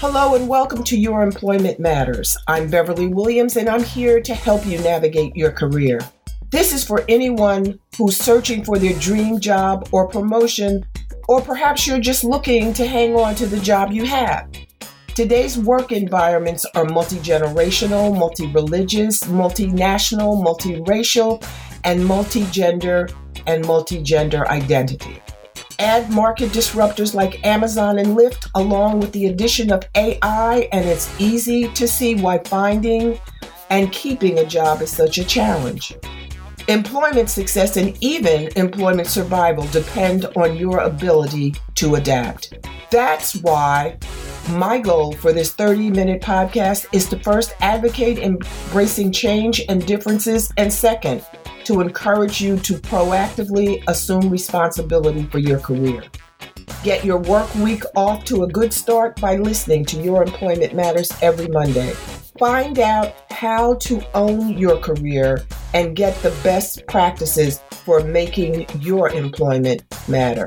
Hello and welcome to Your Employment Matters. I'm Beverly Williams and I'm here to help you navigate your career. This is for anyone who's searching for their dream job or promotion, or perhaps you're just looking to hang on to the job you have. Today's work environments are multi generational, multi religious, multinational, multiracial, and multi gender and multi gender identity. Add market disruptors like Amazon and Lyft, along with the addition of AI, and it's easy to see why finding and keeping a job is such a challenge. Employment success and even employment survival depend on your ability to adapt. That's why my goal for this 30 minute podcast is to first advocate embracing change and differences, and second, to encourage you to proactively assume responsibility for your career. Get your work week off to a good start by listening to Your Employment Matters every Monday. Find out how to own your career and get the best practices for making your employment matter.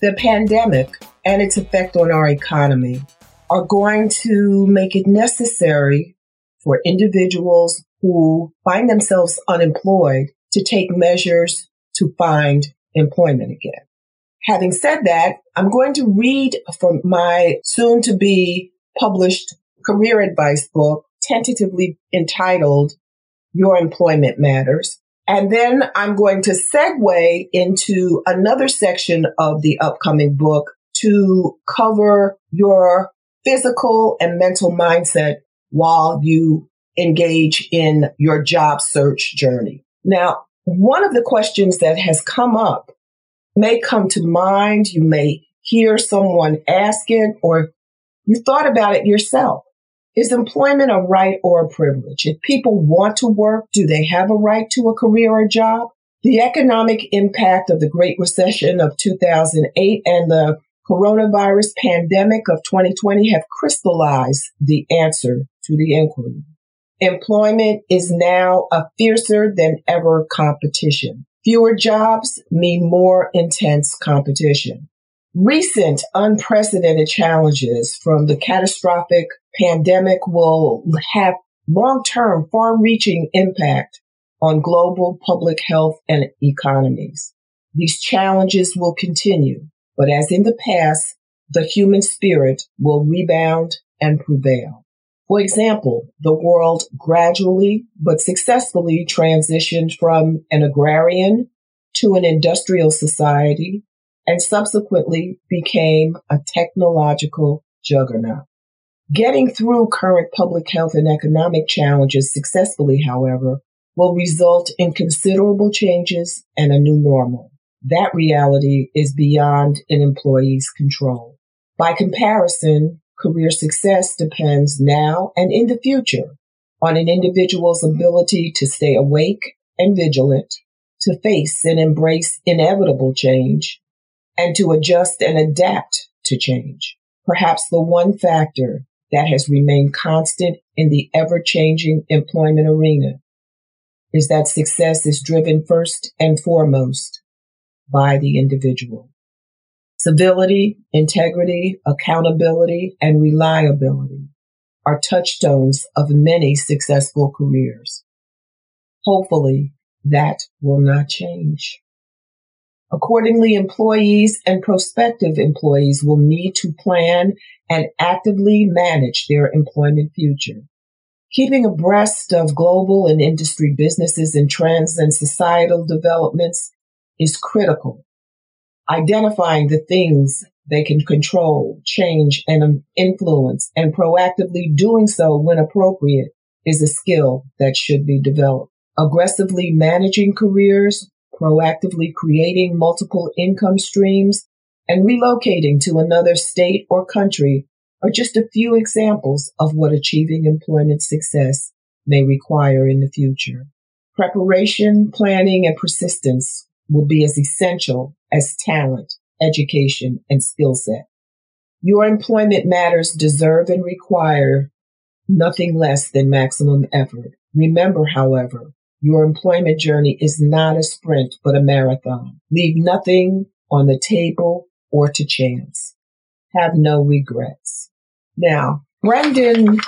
The pandemic and its effect on our economy are going to make it necessary for individuals who find themselves unemployed to take measures to find employment again. Having said that, I'm going to read from my soon to be published career advice book, tentatively entitled Your Employment Matters. And then I'm going to segue into another section of the upcoming book to cover your physical and mental mindset while you engage in your job search journey. Now, one of the questions that has come up may come to mind. You may hear someone ask it or you thought about it yourself. Is employment a right or a privilege? If people want to work, do they have a right to a career or a job? The economic impact of the Great Recession of 2008 and the coronavirus pandemic of 2020 have crystallized the answer to the inquiry. Employment is now a fiercer than ever competition. Fewer jobs mean more intense competition. Recent unprecedented challenges from the catastrophic pandemic will have long-term, far-reaching impact on global public health and economies. These challenges will continue but as in the past, the human spirit will rebound and prevail. For example, the world gradually but successfully transitioned from an agrarian to an industrial society and subsequently became a technological juggernaut. Getting through current public health and economic challenges successfully, however, will result in considerable changes and a new normal. That reality is beyond an employee's control. By comparison, career success depends now and in the future on an individual's ability to stay awake and vigilant, to face and embrace inevitable change, and to adjust and adapt to change. Perhaps the one factor that has remained constant in the ever changing employment arena is that success is driven first and foremost by the individual. Civility, integrity, accountability, and reliability are touchstones of many successful careers. Hopefully that will not change. Accordingly, employees and prospective employees will need to plan and actively manage their employment future. Keeping abreast of global and industry businesses and trends and societal developments is critical. Identifying the things they can control, change, and um, influence, and proactively doing so when appropriate is a skill that should be developed. Aggressively managing careers, proactively creating multiple income streams, and relocating to another state or country are just a few examples of what achieving employment success may require in the future. Preparation, planning, and persistence will be as essential as talent, education, and skill set. Your employment matters deserve and require nothing less than maximum effort. Remember, however, your employment journey is not a sprint, but a marathon. Leave nothing on the table or to chance. Have no regrets. Now, Brendan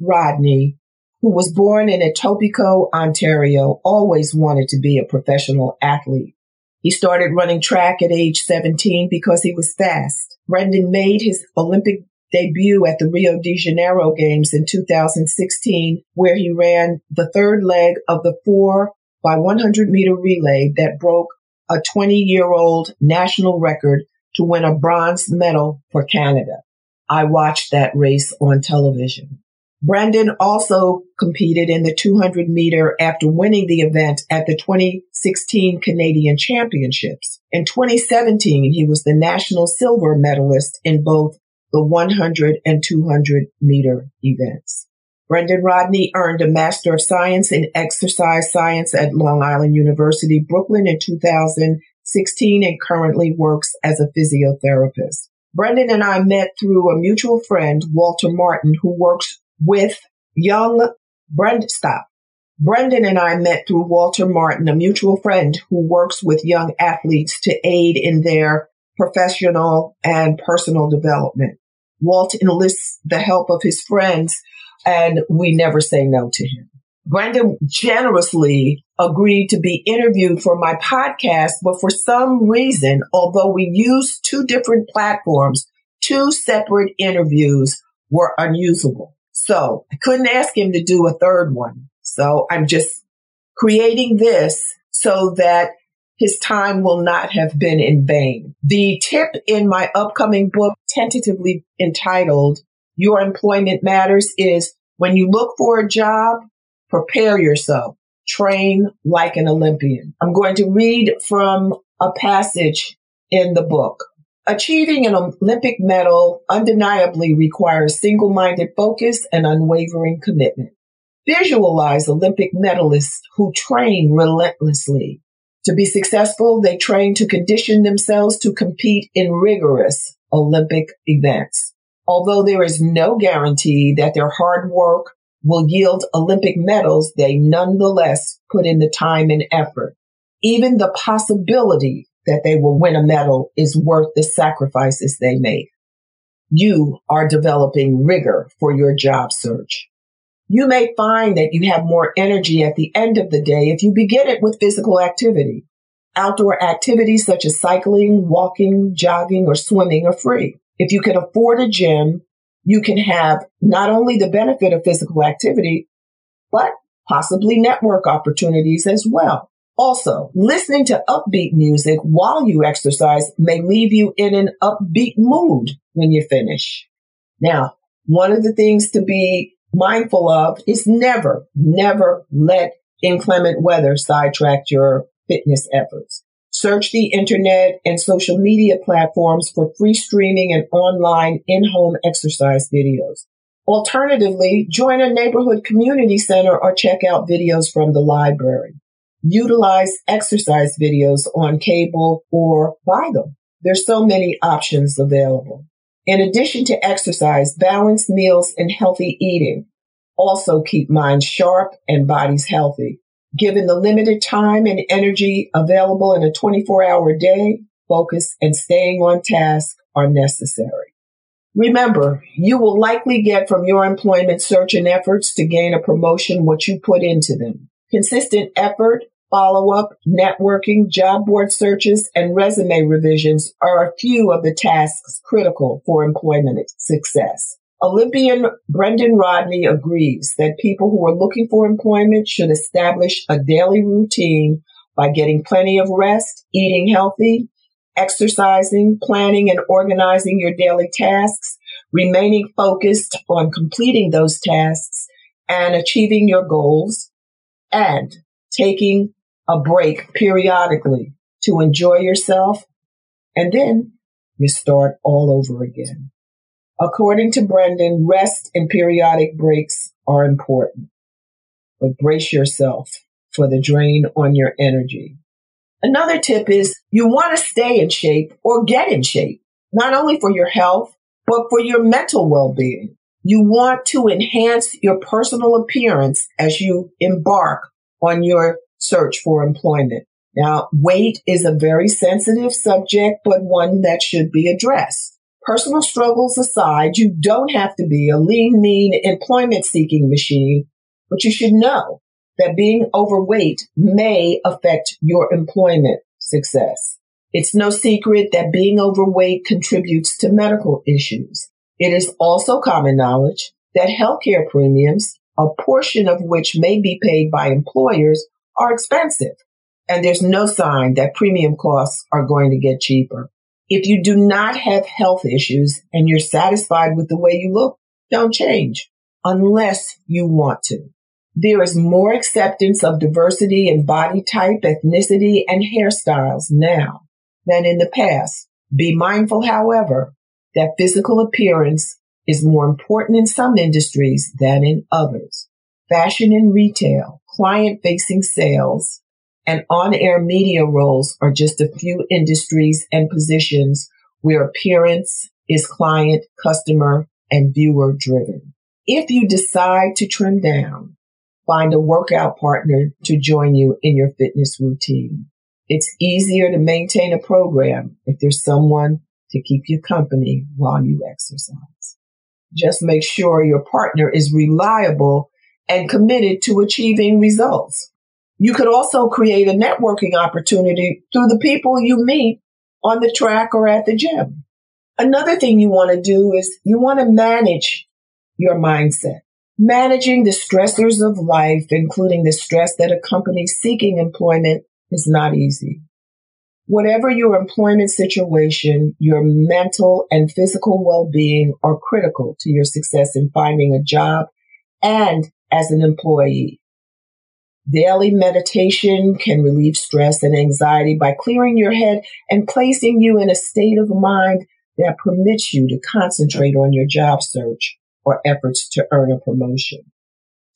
Rodney, who was born in Etobicoke, Ontario, always wanted to be a professional athlete. He started running track at age 17 because he was fast. Brendan made his Olympic debut at the Rio de Janeiro Games in 2016, where he ran the third leg of the four by 100 meter relay that broke a 20 year old national record to win a bronze medal for Canada. I watched that race on television. Brendan also competed in the 200 meter after winning the event at the 2016 Canadian Championships. In 2017, he was the national silver medalist in both the 100 and 200 meter events. Brendan Rodney earned a Master of Science in Exercise Science at Long Island University, Brooklyn in 2016 and currently works as a physiotherapist. Brendan and I met through a mutual friend, Walter Martin, who works with young Brenda. Stop. Brendan and I met through Walter Martin, a mutual friend who works with young athletes to aid in their professional and personal development. Walt enlists the help of his friends and we never say no to him. Brendan generously agreed to be interviewed for my podcast, but for some reason, although we used two different platforms, two separate interviews were unusable. So I couldn't ask him to do a third one. So I'm just creating this so that his time will not have been in vain. The tip in my upcoming book, tentatively entitled Your Employment Matters, is when you look for a job, prepare yourself. Train like an Olympian. I'm going to read from a passage in the book. Achieving an Olympic medal undeniably requires single-minded focus and unwavering commitment. Visualize Olympic medalists who train relentlessly. To be successful, they train to condition themselves to compete in rigorous Olympic events. Although there is no guarantee that their hard work will yield Olympic medals, they nonetheless put in the time and effort. Even the possibility that they will win a medal is worth the sacrifices they make. You are developing rigor for your job search. You may find that you have more energy at the end of the day if you begin it with physical activity. Outdoor activities such as cycling, walking, jogging, or swimming are free. If you can afford a gym, you can have not only the benefit of physical activity, but possibly network opportunities as well. Also, listening to upbeat music while you exercise may leave you in an upbeat mood when you finish. Now, one of the things to be mindful of is never, never let inclement weather sidetrack your fitness efforts. Search the internet and social media platforms for free streaming and online in-home exercise videos. Alternatively, join a neighborhood community center or check out videos from the library. Utilize exercise videos on cable or buy them. There's so many options available. In addition to exercise, balanced meals and healthy eating also keep minds sharp and bodies healthy. Given the limited time and energy available in a 24 hour day, focus and staying on task are necessary. Remember, you will likely get from your employment search and efforts to gain a promotion what you put into them. Consistent effort, follow up, networking, job board searches, and resume revisions are a few of the tasks critical for employment success. Olympian Brendan Rodney agrees that people who are looking for employment should establish a daily routine by getting plenty of rest, eating healthy, exercising, planning and organizing your daily tasks, remaining focused on completing those tasks and achieving your goals, and taking a break periodically to enjoy yourself. And then you start all over again. According to Brendan, rest and periodic breaks are important, but brace yourself for the drain on your energy. Another tip is you want to stay in shape or get in shape, not only for your health, but for your mental well-being. You want to enhance your personal appearance as you embark on your search for employment. Now, weight is a very sensitive subject, but one that should be addressed. Personal struggles aside, you don't have to be a lean, mean employment seeking machine, but you should know that being overweight may affect your employment success. It's no secret that being overweight contributes to medical issues. It is also common knowledge that healthcare premiums, a portion of which may be paid by employers, are expensive. And there's no sign that premium costs are going to get cheaper. If you do not have health issues and you're satisfied with the way you look, don't change unless you want to. There is more acceptance of diversity in body type, ethnicity, and hairstyles now than in the past. Be mindful, however, that physical appearance is more important in some industries than in others. Fashion and retail, client facing sales, and on air media roles are just a few industries and positions where appearance is client, customer, and viewer driven. If you decide to trim down, find a workout partner to join you in your fitness routine. It's easier to maintain a program if there's someone to keep you company while you exercise. Just make sure your partner is reliable and committed to achieving results. You could also create a networking opportunity through the people you meet on the track or at the gym. Another thing you want to do is you want to manage your mindset. Managing the stressors of life, including the stress that accompanies seeking employment, is not easy. Whatever your employment situation, your mental and physical well-being are critical to your success in finding a job and as an employee. Daily meditation can relieve stress and anxiety by clearing your head and placing you in a state of mind that permits you to concentrate on your job search or efforts to earn a promotion.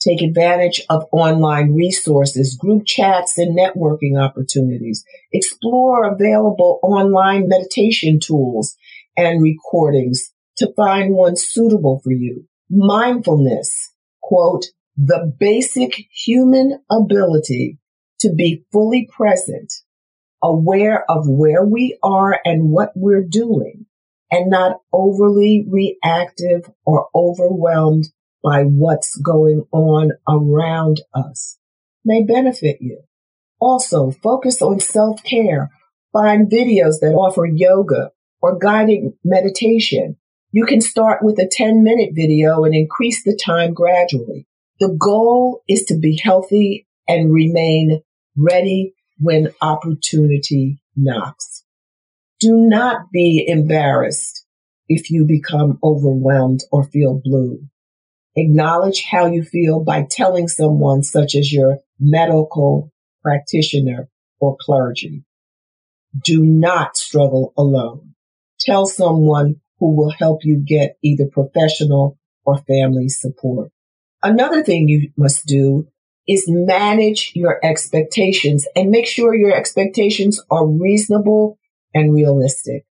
Take advantage of online resources, group chats, and networking opportunities. Explore available online meditation tools and recordings to find one suitable for you. Mindfulness, quote, the basic human ability to be fully present, aware of where we are and what we're doing, and not overly reactive or overwhelmed by what's going on around us may benefit you. Also, focus on self-care. Find videos that offer yoga or guided meditation. You can start with a 10 minute video and increase the time gradually. The goal is to be healthy and remain ready when opportunity knocks. Do not be embarrassed if you become overwhelmed or feel blue. Acknowledge how you feel by telling someone such as your medical practitioner or clergy. Do not struggle alone. Tell someone who will help you get either professional or family support. Another thing you must do is manage your expectations and make sure your expectations are reasonable and realistic.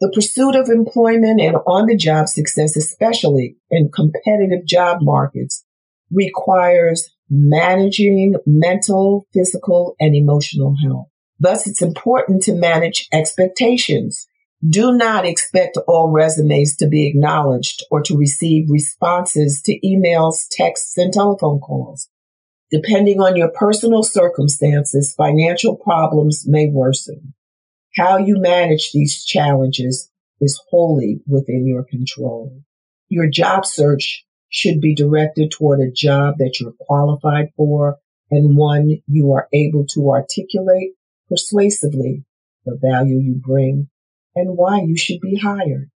The pursuit of employment and on the job success, especially in competitive job markets, requires managing mental, physical, and emotional health. Thus, it's important to manage expectations do not expect all resumes to be acknowledged or to receive responses to emails, texts, and telephone calls. Depending on your personal circumstances, financial problems may worsen. How you manage these challenges is wholly within your control. Your job search should be directed toward a job that you're qualified for and one you are able to articulate persuasively the value you bring and why you should be hired.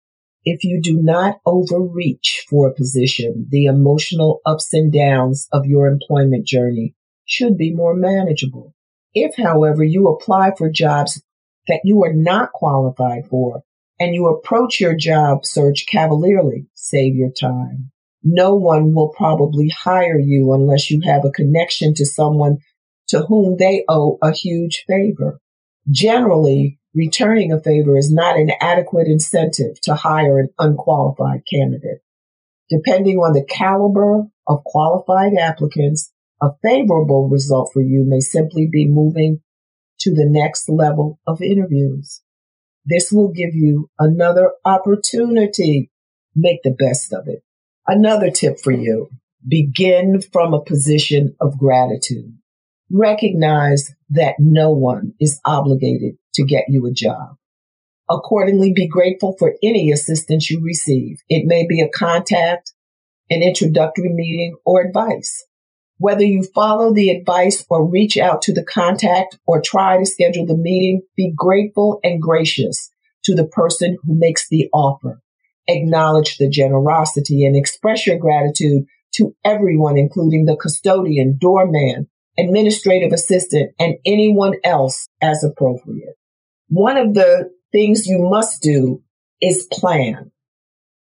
If you do not overreach for a position, the emotional ups and downs of your employment journey should be more manageable. If, however, you apply for jobs that you are not qualified for and you approach your job search cavalierly, save your time. No one will probably hire you unless you have a connection to someone to whom they owe a huge favor. Generally, returning a favor is not an adequate incentive to hire an unqualified candidate. Depending on the caliber of qualified applicants, a favorable result for you may simply be moving to the next level of interviews. This will give you another opportunity. Make the best of it. Another tip for you. Begin from a position of gratitude. Recognize that no one is obligated to get you a job. Accordingly, be grateful for any assistance you receive. It may be a contact, an introductory meeting, or advice. Whether you follow the advice or reach out to the contact or try to schedule the meeting, be grateful and gracious to the person who makes the offer. Acknowledge the generosity and express your gratitude to everyone, including the custodian, doorman, administrative assistant, and anyone else as appropriate. One of the things you must do is plan.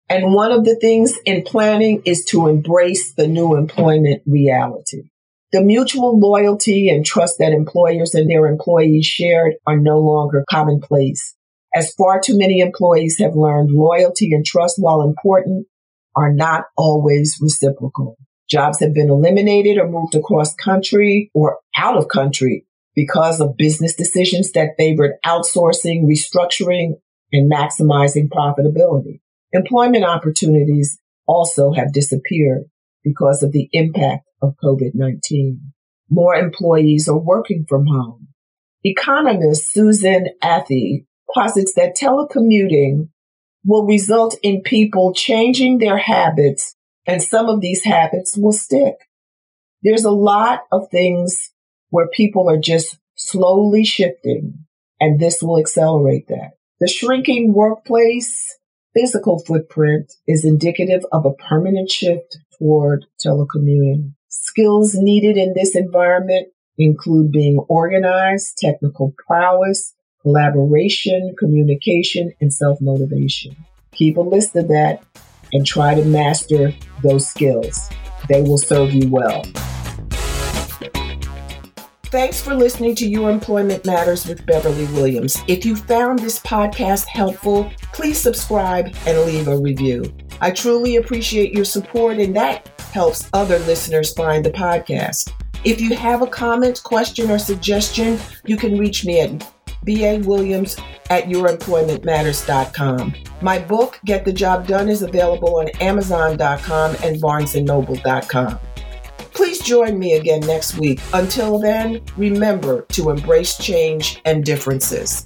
And one of the things in planning is to embrace the new employment reality. The mutual loyalty and trust that employers and their employees shared are no longer commonplace. As far too many employees have learned loyalty and trust, while important, are not always reciprocal. Jobs have been eliminated or moved across country or out of country because of business decisions that favored outsourcing, restructuring, and maximizing profitability. Employment opportunities also have disappeared because of the impact of COVID-19. More employees are working from home. Economist Susan Athey posits that telecommuting will result in people changing their habits and some of these habits will stick. There's a lot of things where people are just slowly shifting and this will accelerate that. The shrinking workplace physical footprint is indicative of a permanent shift toward telecommuting. Skills needed in this environment include being organized, technical prowess, collaboration, communication, and self-motivation. Keep a list of that and try to master those skills. They will serve you well. Thanks for listening to Your Employment Matters with Beverly Williams. If you found this podcast helpful, please subscribe and leave a review. I truly appreciate your support, and that helps other listeners find the podcast. If you have a comment, question, or suggestion, you can reach me at B.A. Williams at youremploymentmatters.com. My book, Get the Job Done, is available on Amazon.com and BarnesandNoble.com. Join me again next week. Until then, remember to embrace change and differences.